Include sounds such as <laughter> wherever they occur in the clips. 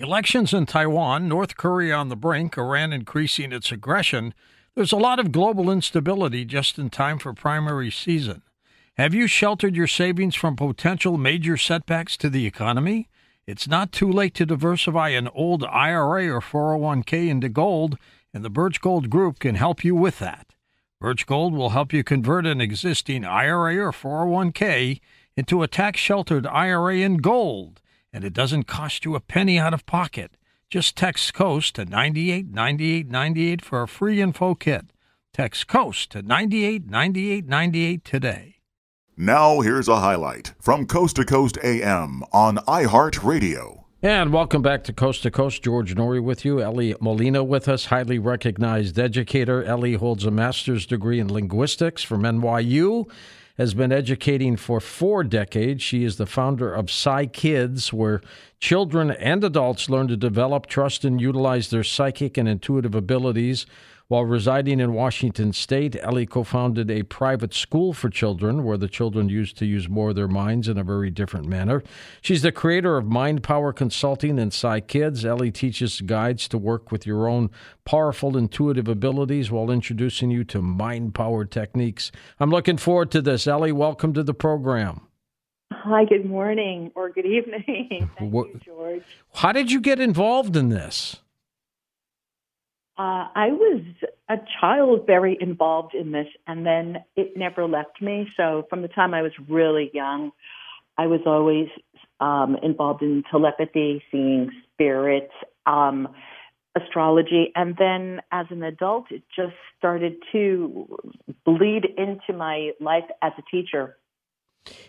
Elections in Taiwan, North Korea on the brink, Iran increasing its aggression. There's a lot of global instability just in time for primary season. Have you sheltered your savings from potential major setbacks to the economy? It's not too late to diversify an old IRA or 401k into gold, and the Birch Gold Group can help you with that. Birch Gold will help you convert an existing IRA or 401k into a tax sheltered IRA in gold and it doesn't cost you a penny out of pocket. Just text COAST to 989898 for a free info kit. Text COAST to 989898 today. Now here's a highlight from Coast to Coast AM on iHeartRadio. And welcome back to Coast to Coast. George Noory with you. Elly Molina with us, highly recognized educator. Elly holds a master's degree in linguistics from NYU has been educating for four decades. She is the founder of Psy Kids, where children and adults learn to develop, trust, and utilize their psychic and intuitive abilities while residing in Washington state, Elly co founded a private school for children where the children used to use more of their minds in a very different manner. She's the creator of Mind Power Consulting and Psy Kids. Elly teaches guides to work with your own powerful intuitive abilities while introducing you to mind power techniques. I'm looking forward to this. Elly, welcome to the program. Hi, good morning or good evening. <laughs> Thank what, you, George. How did you get involved in this? Uh, I was a child very involved in this, and then it never left me. So from the time I was really young, I was always um, involved in telepathy, seeing spirits, um, astrology, and then as an adult, it just started to bleed into my life as a teacher.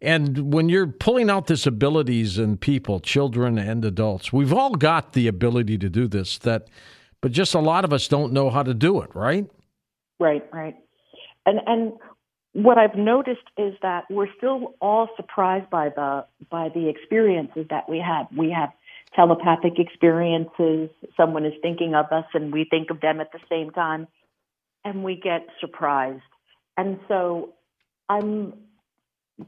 And when you're pulling out this abilities in people, children and adults, we've all got the ability to do this. That but just a lot of us don't know how to do it, right? Right, right. And and what I've noticed is that we're still all surprised by the by the experiences that we have. We have telepathic experiences. Someone is thinking of us and we think of them at the same time and we get surprised. And so I'm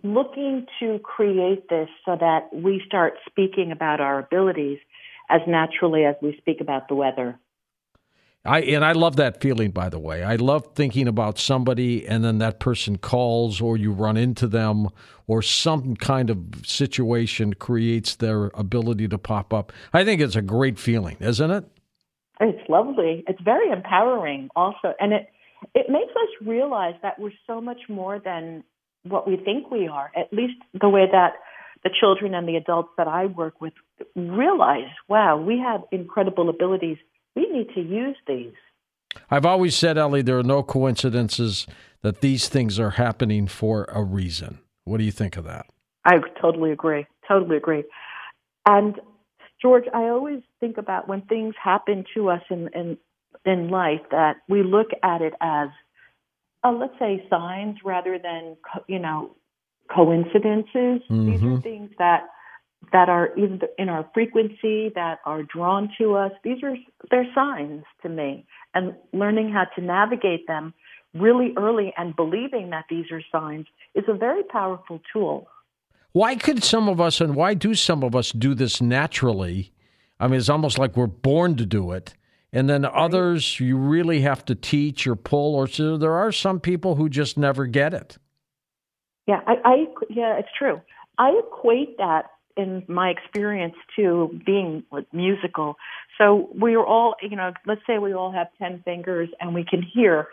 looking to create this so that we start speaking about our abilities as naturally as we speak about the weather. I and I love that feeling by the way. I love thinking about somebody and then that person calls or you run into them or some kind of situation creates their ability to pop up. I think it's a great feeling, isn't it? It's lovely. It's very empowering also and it it makes us realize that we're so much more than what we think we are. At least the way that the children and the adults that I work with realize, wow, we have incredible abilities we need to use these. I've always said, Elly, there are no coincidences that these things are happening for a reason. What do you think of that? I totally agree. Totally agree. And George, I always think about when things happen to us in in, in life that we look at it as, uh, let's say, signs rather than you know coincidences. Mm-hmm. These are mm-hmm. things that that are in, in our frequency that are drawn to us these are they're signs to me and learning how to navigate them really early and believing that these are signs is a very powerful tool why could some of us and why do some of us do this naturally I mean, it's almost like we're born to do it. And then others, you really have to teach or pull, or so there are some people who just never get it. Yeah, I, I yeah, it's true. I equate that in my experience to being musical. So we are all, you know, let's say we all have 10 fingers and we can hear,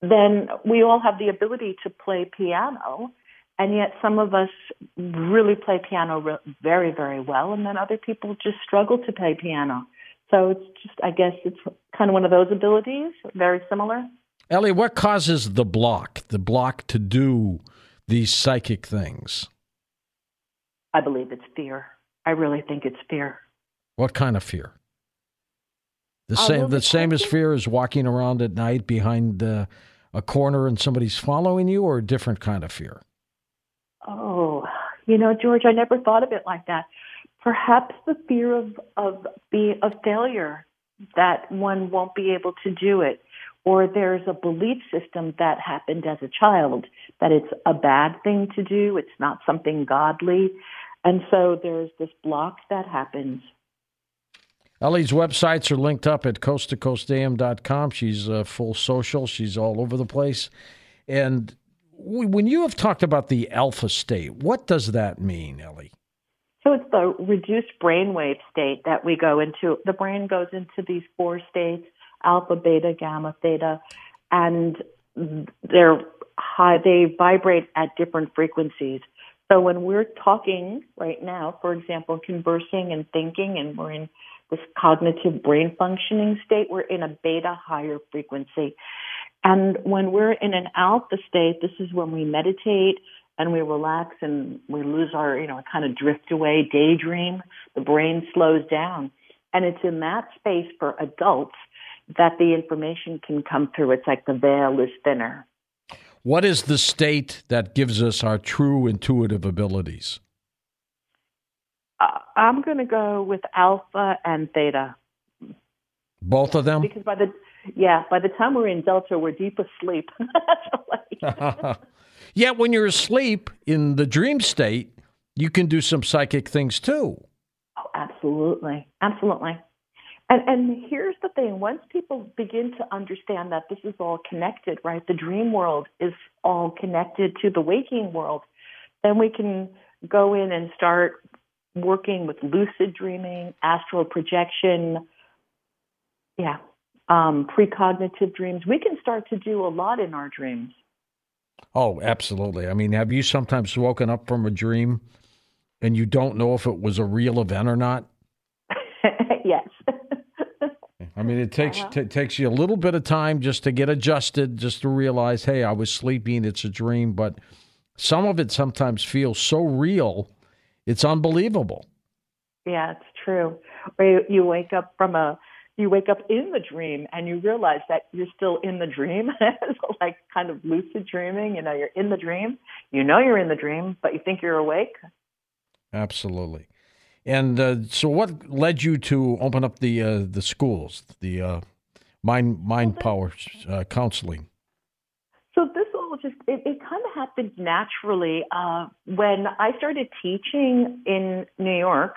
then we all have the ability to play piano. And yet some of us really play piano re- very, very well, and then other people just struggle to play piano. So it's just, I guess it's kind of one of those abilities, very similar. Elly, what causes the block, the block to do these psychic things? I believe it's fear. I really think it's fear. What kind of fear? The Uh, same, the same as fear as walking around at night behind uh, a corner and somebody's following you, or a different kind of fear? Oh, you know, George, I never thought of it like that. Perhaps the fear of of being of failure that one won't be able to do it, or there's a belief system that happened as a child that it's a bad thing to do, it's not something godly, and so there's this block that happens. Elly's websites are linked up at coasttocoastam.com. She's uh, full social. She's all over the place. And when you have talked about the alpha state, what does that mean, Elly? So it's the reduced brainwave state that we go into. The brain goes into these four states: alpha, beta, gamma, theta, and they're high. They vibrate at different frequencies. So when we're talking right now, for example, conversing and thinking, and we're in this cognitive brain functioning state, we're in a beta higher frequency. And when we're in an alpha state, this is when we meditate and we relax and we lose our, you know, kind of drift away, daydream. The brain slows down. And it's in that space for adults that the information can come through. It's like the veil is thinner. What is the state that gives us our true intuitive abilities? Uh, I'm going to go with alpha and theta Both of them? because by the yeah, by the time we're in delta, we're deep asleep. <laughs> <laughs> Yet when you're asleep in the dream state, you can do some psychic things too. Oh, absolutely, absolutely. And and here's the thing: once people begin to understand that this is all connected, right? The dream world is all connected to the waking world. Then we can go in and start working with lucid dreaming, astral projection, yeah, um, precognitive dreams. We can start to do a lot in our dreams. Oh, absolutely. I mean, have you sometimes woken up from a dream and you don't know if it was a real event or not? <laughs> yes. I mean, it takes Uh-huh. t- takes you a little bit of time just to get adjusted, just to realize, hey, I was sleeping. It's a dream. But some of it sometimes feels so real, it's unbelievable. Yeah, it's true. Or you, you wake up from a you wake up in the dream and you realize that you're still in the dream. <laughs> so like kind of lucid dreaming, you know, you're in the dream. You know you're in the dream, but you think you're awake. Absolutely. And uh, so, what led you to open up the uh, the schools, the uh, mind mind power uh, counseling? So this all just it, it kind of happened naturally. Uh, when I started teaching in New York,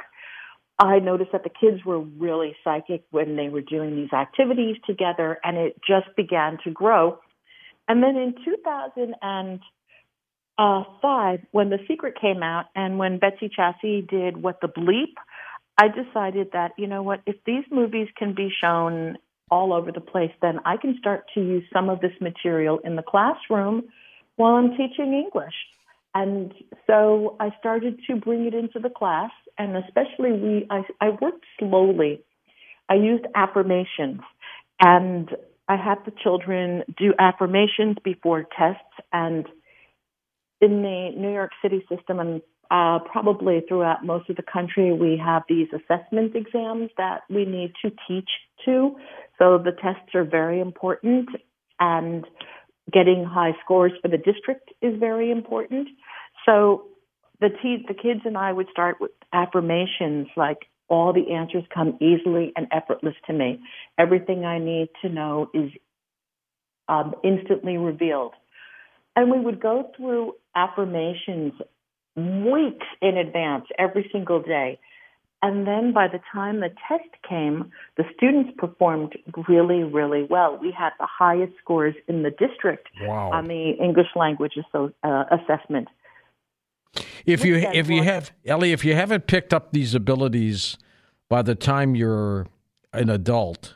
I noticed that the kids were really psychic when they were doing these activities together, and it just began to grow. And then in 2005, when The Secret came out, and when Betsy Chasse did What the Bleep, I decided that, you know what, if these movies can be shown all over the place, then I can start to use some of this material in the classroom while I'm teaching English. And so I started to bring it into the class, and especially we, I, I worked slowly. I used affirmations, and I had the children do affirmations before tests. And in the New York City system, and uh, probably throughout most of the country, we have these assessment exams that we need to teach to. So the tests are very important, and getting high scores for the district is very important. So the te- the kids and I would start with affirmations like all the answers come easily and effortless to me. Everything I need to know is um, instantly revealed. And we would go through affirmations weeks in advance every single day. And then by the time the test came, the students performed really, really well. We had the highest scores in the district wow. on the English language uh, assessment. If you if you have Elly, if you haven't picked up these abilities by the time you're an adult,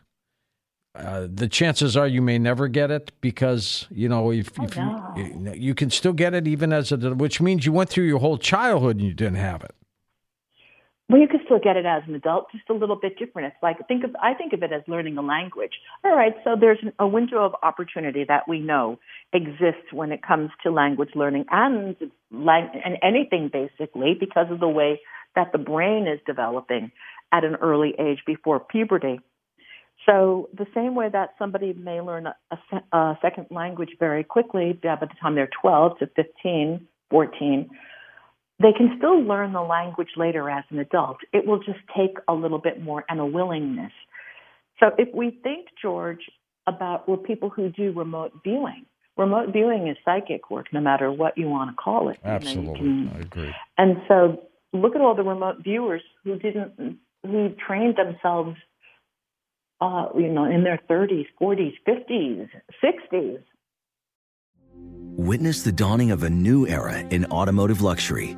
uh, the chances are you may never get it because you know if, oh, if no. you, you can still get it even as a which means you went through your whole childhood and you didn't have it. Well, you can still get it as an adult, just a little bit different. It's like think of I think of it as learning a language. All right, so there's a window of opportunity that we know exists when it comes to language learning and and anything basically because of the way that the brain is developing at an early age before puberty. So the same way that somebody may learn a, a second language very quickly by the time they're 12 to 15, 14 they can still learn the language later as an adult. It will just take a little bit more and a willingness. So if we think, George, about well, people who do remote viewing, remote viewing is psychic work, no matter what you want to call it. Absolutely, you know, can, I agree. And so look at all the remote viewers who didn't, who trained themselves, uh, you know, in their 30s, 40s, 50s, 60s. Witness the dawning of a new era in automotive luxury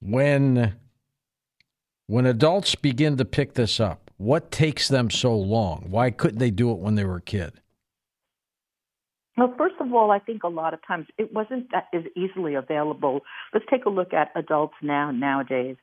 when when adults begin to pick this up, what takes them so long? Why couldn't they do it when they were a kid? Well, first of all, I think a lot of times it wasn't that as easily available. Let's take a look at adults now nowadays.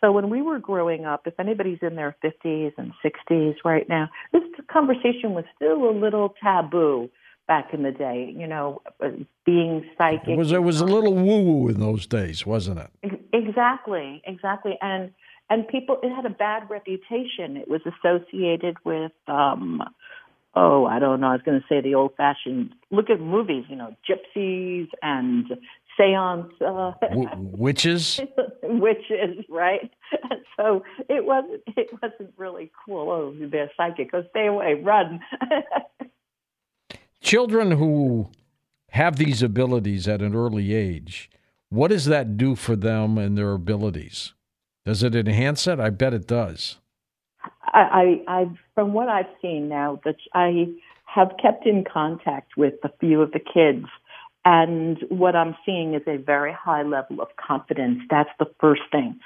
So when we were growing up, if anybody's in their 50s and 60s right now, this conversation was still a little taboo back in the day. You know, uh, being psychic. It was it was a little woo woo in those days, wasn't it? Exactly, exactly, and and people it had a bad reputation. It was associated with. um Oh, I don't know. I was going to say the old-fashioned. Look at movies, you know, gypsies and seance uh, w- witches. <laughs> witches, right? so it wasn't. It wasn't really cool. Oh, they're psychic. Oh, stay away, run. <laughs> children who have these abilities at an early age, what does that do for them and their abilities? Does it enhance it? I bet it does. I, I from what I've seen now, that I have kept in contact with a few of the kids, and what I'm seeing is a very high level of confidence. That's the first thing.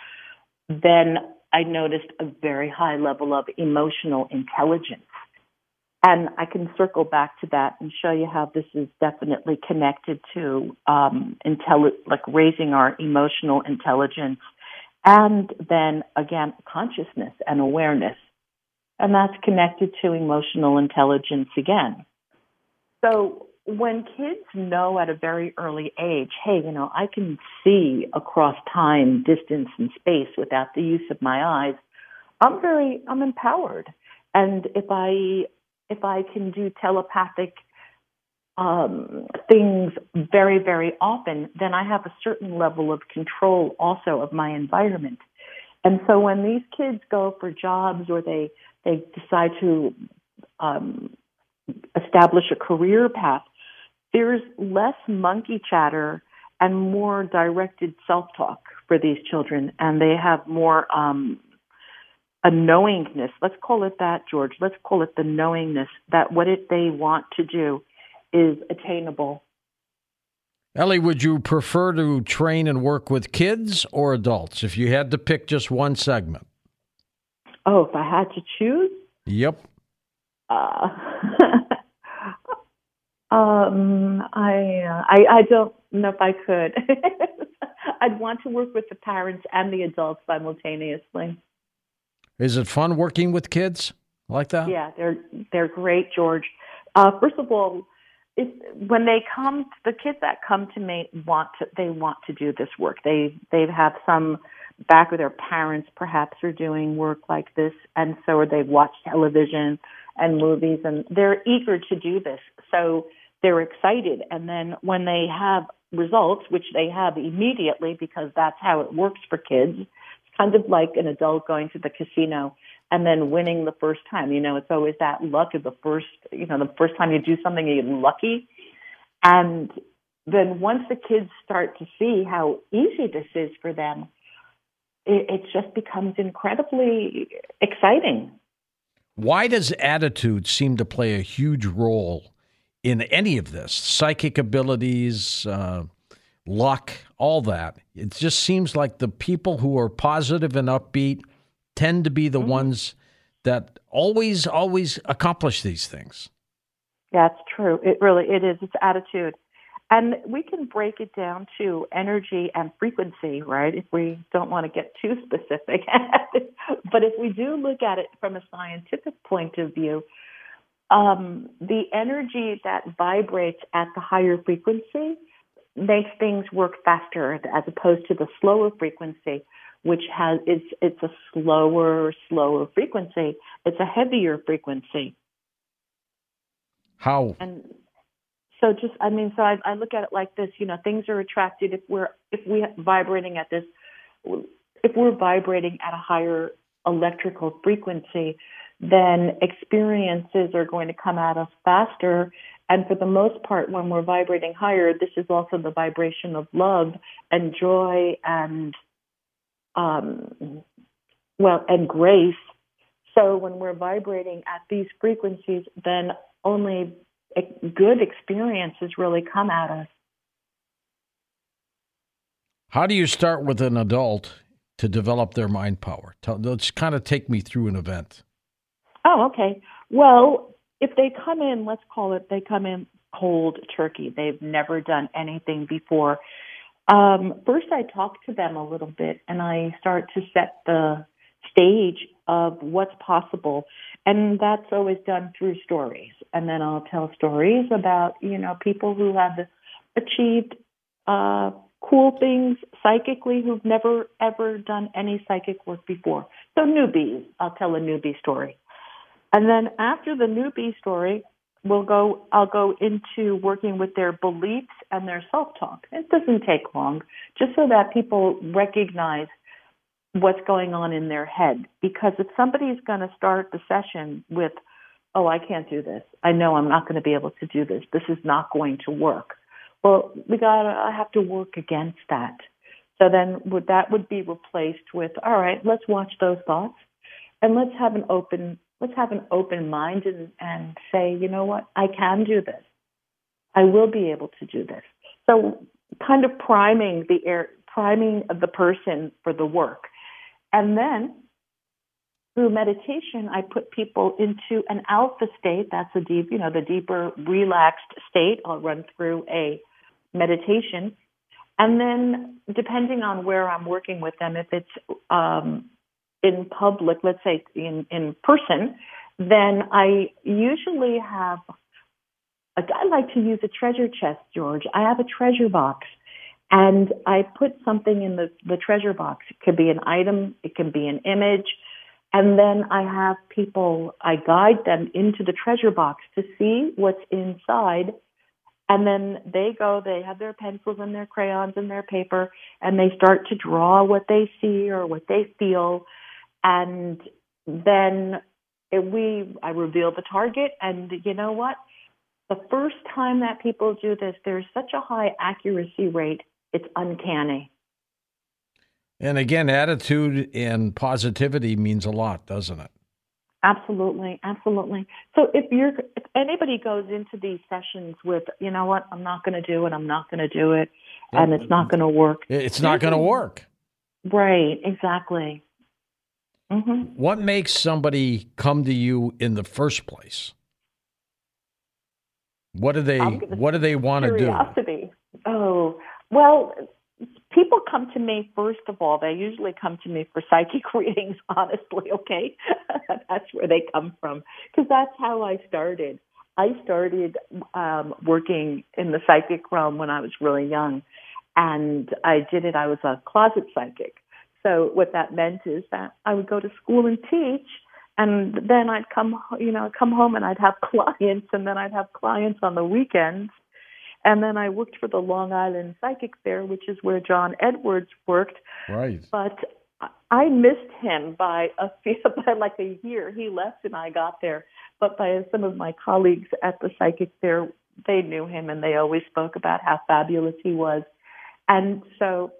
Then I noticed a very high level of emotional intelligence. And I can circle back to that and show you how this is definitely connected to um, intelli- like raising our emotional intelligence and then again consciousness and awareness and that's connected to emotional intelligence again. So when kids know at a very early age, hey, you know, I can see across time, distance, and space without the use of my eyes, I'm very, I'm empowered. And if I, if I can do telepathic um, things very, very often, then I have a certain level of control also of my environment. And so when these kids go for jobs or they they decide to um, establish a career path, there's less monkey chatter and more directed self talk for these children, and they have more um, a knowingness. Let's call it that, George. Let's call it the knowingness that what it they want to do is attainable. Elly, would you prefer to train and work with kids or adults if you had to pick just one segment? Oh, if I had to choose? Yep. Uh, <laughs> um, I, uh, I I don't know if I could. <laughs> I'd want to work with the parents and the adults simultaneously. Is it fun working with kids like that? Yeah, they're they're great, George. Uh, first of all, when they come, the kids that come to me want to they want to do this work. They they have some back with their parents perhaps are doing work like this and so they've watched television and movies and they're eager to do this so they're excited and then when they have results which they have immediately because that's how it works for kids kind of like an adult going to the casino and then winning the first time you know it's always that luck of the first you know the first time you do something you're lucky and then once the kids start to see how easy this is for them it, it just becomes incredibly exciting. Why does attitude seem to play a huge role in any of this? Psychic abilities, uh, luck, all that. It just seems like the people who are positive and upbeat tend to be the mm-hmm. ones that always, always accomplish these things. That's true. It really it is. It's attitude. And we can break it down to energy and frequency, right? If we don't want to get too specific. <laughs> but if we do look at it from a scientific point of view, um, the energy that vibrates at the higher frequency makes things work faster as opposed to the slower frequency, which has it's it's a slower, slower frequency. It's a heavier frequency. How? And so just i mean so I, I look at it like this you know things are attracted if we're if we vibrating at this if we're vibrating at a higher electrical frequency then experiences are going to come at us faster and for the most part when we're vibrating higher this is also the vibration of love and joy and um well and grace so when we're vibrating at these frequencies then only good experiences really come at us. How do you start with an adult to develop their mind power? Tell, let's kind of take me through an event. Oh, okay. Well, if they come in, let's call it, they come in cold turkey. They've never done anything before. Um, first, I talk to them a little bit and I start to set the stage of what's possible. And that's always done through stories. And then I'll tell stories about, you know, people who have achieved uh, cool things psychically who've never ever done any psychic work before. So newbies, I'll tell a newbie story. And then after the newbie story, we'll go I'll go into working with their beliefs and their self-talk. It doesn't take long, just so that people recognize what's going on in their head. Because if somebody's going to start the session with, oh, I can't do this. I know I'm not going to be able to do this. This is not going to work. Well, we got to have to work against that. So then would, that would be replaced with, all right, let's watch those thoughts and let's have an open let's have an open mind and, and say, you know what, I can do this. I will be able to do this. So kind of priming the air, priming the person for the work. And then through meditation, I put people into an alpha state. That's a deep, you know, the deeper relaxed state. I'll run through a meditation. And then depending on where I'm working with them, if it's um, in public, let's say in, in person, then I usually have, I like to use a treasure chest, George. I have a treasure box and I put something in the, the treasure box. It could be an item, it can be an image. And then I have people, I guide them into the treasure box to see what's inside. And then they go, they have their pencils and their crayons and their paper, and they start to draw what they see or what they feel. And then we, I reveal the target. And you know what? The first time that people do this, there's such a high accuracy rate it's uncanny. And again, attitude and positivity means a lot, doesn't it? Absolutely, absolutely. So if you're if anybody goes into these sessions with, you know what, I'm not going to do it, I'm not going to do it, and it's not going to work. It's not going to work. Right, exactly. Mm-hmm. What makes somebody come to you in the first place? What do they What do they want to do? Oh, well, people come to me first of all. They usually come to me for psychic <laughs> readings. Honestly, okay, <laughs> that's where they come from because that's how I started. I started um, working in the psychic realm when I was really young, and I did it. I was a closet psychic. So what that meant is that I would go to school and teach, and then I'd come, you know, come home and I'd have <laughs> clients, and then I'd have clients on the weekends and then I worked for the Long Island Psychic Fair, which is where John Edwards worked. Right. But I missed him by a <laughs> by like a year. He left and I got there. But by some of my colleagues at the Psychic Fair, they knew him and they always spoke about how fabulous he was. And so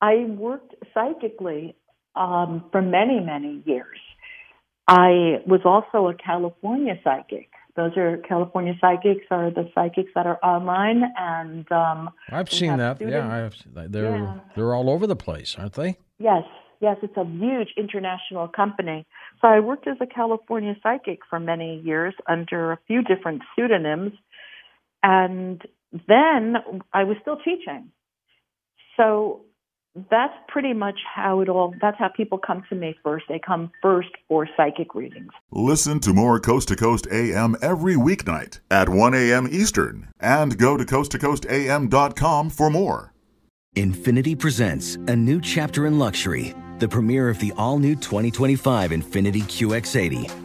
I worked psychically um, for many, many years. I was also a California psychic. Those are California psychics are the psychics that are online, and um, I've seen that. Students. Yeah, I've, they're yeah. they're all over the place, aren't they? Yes, yes, it's a huge international company. So I worked as a California psychic for many years under a few different pseudonyms, and then I was still teaching. So that's pretty much how it all that's how people come to me first. They come first for psychic readings. Listen to more coast to coast am every weeknight at 1 a.m eastern and go to coasttocoastam.com for more. Infiniti presents a new chapter in luxury the premiere of the all-new 2025 Infiniti qx80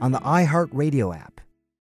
on the iHeartRadio app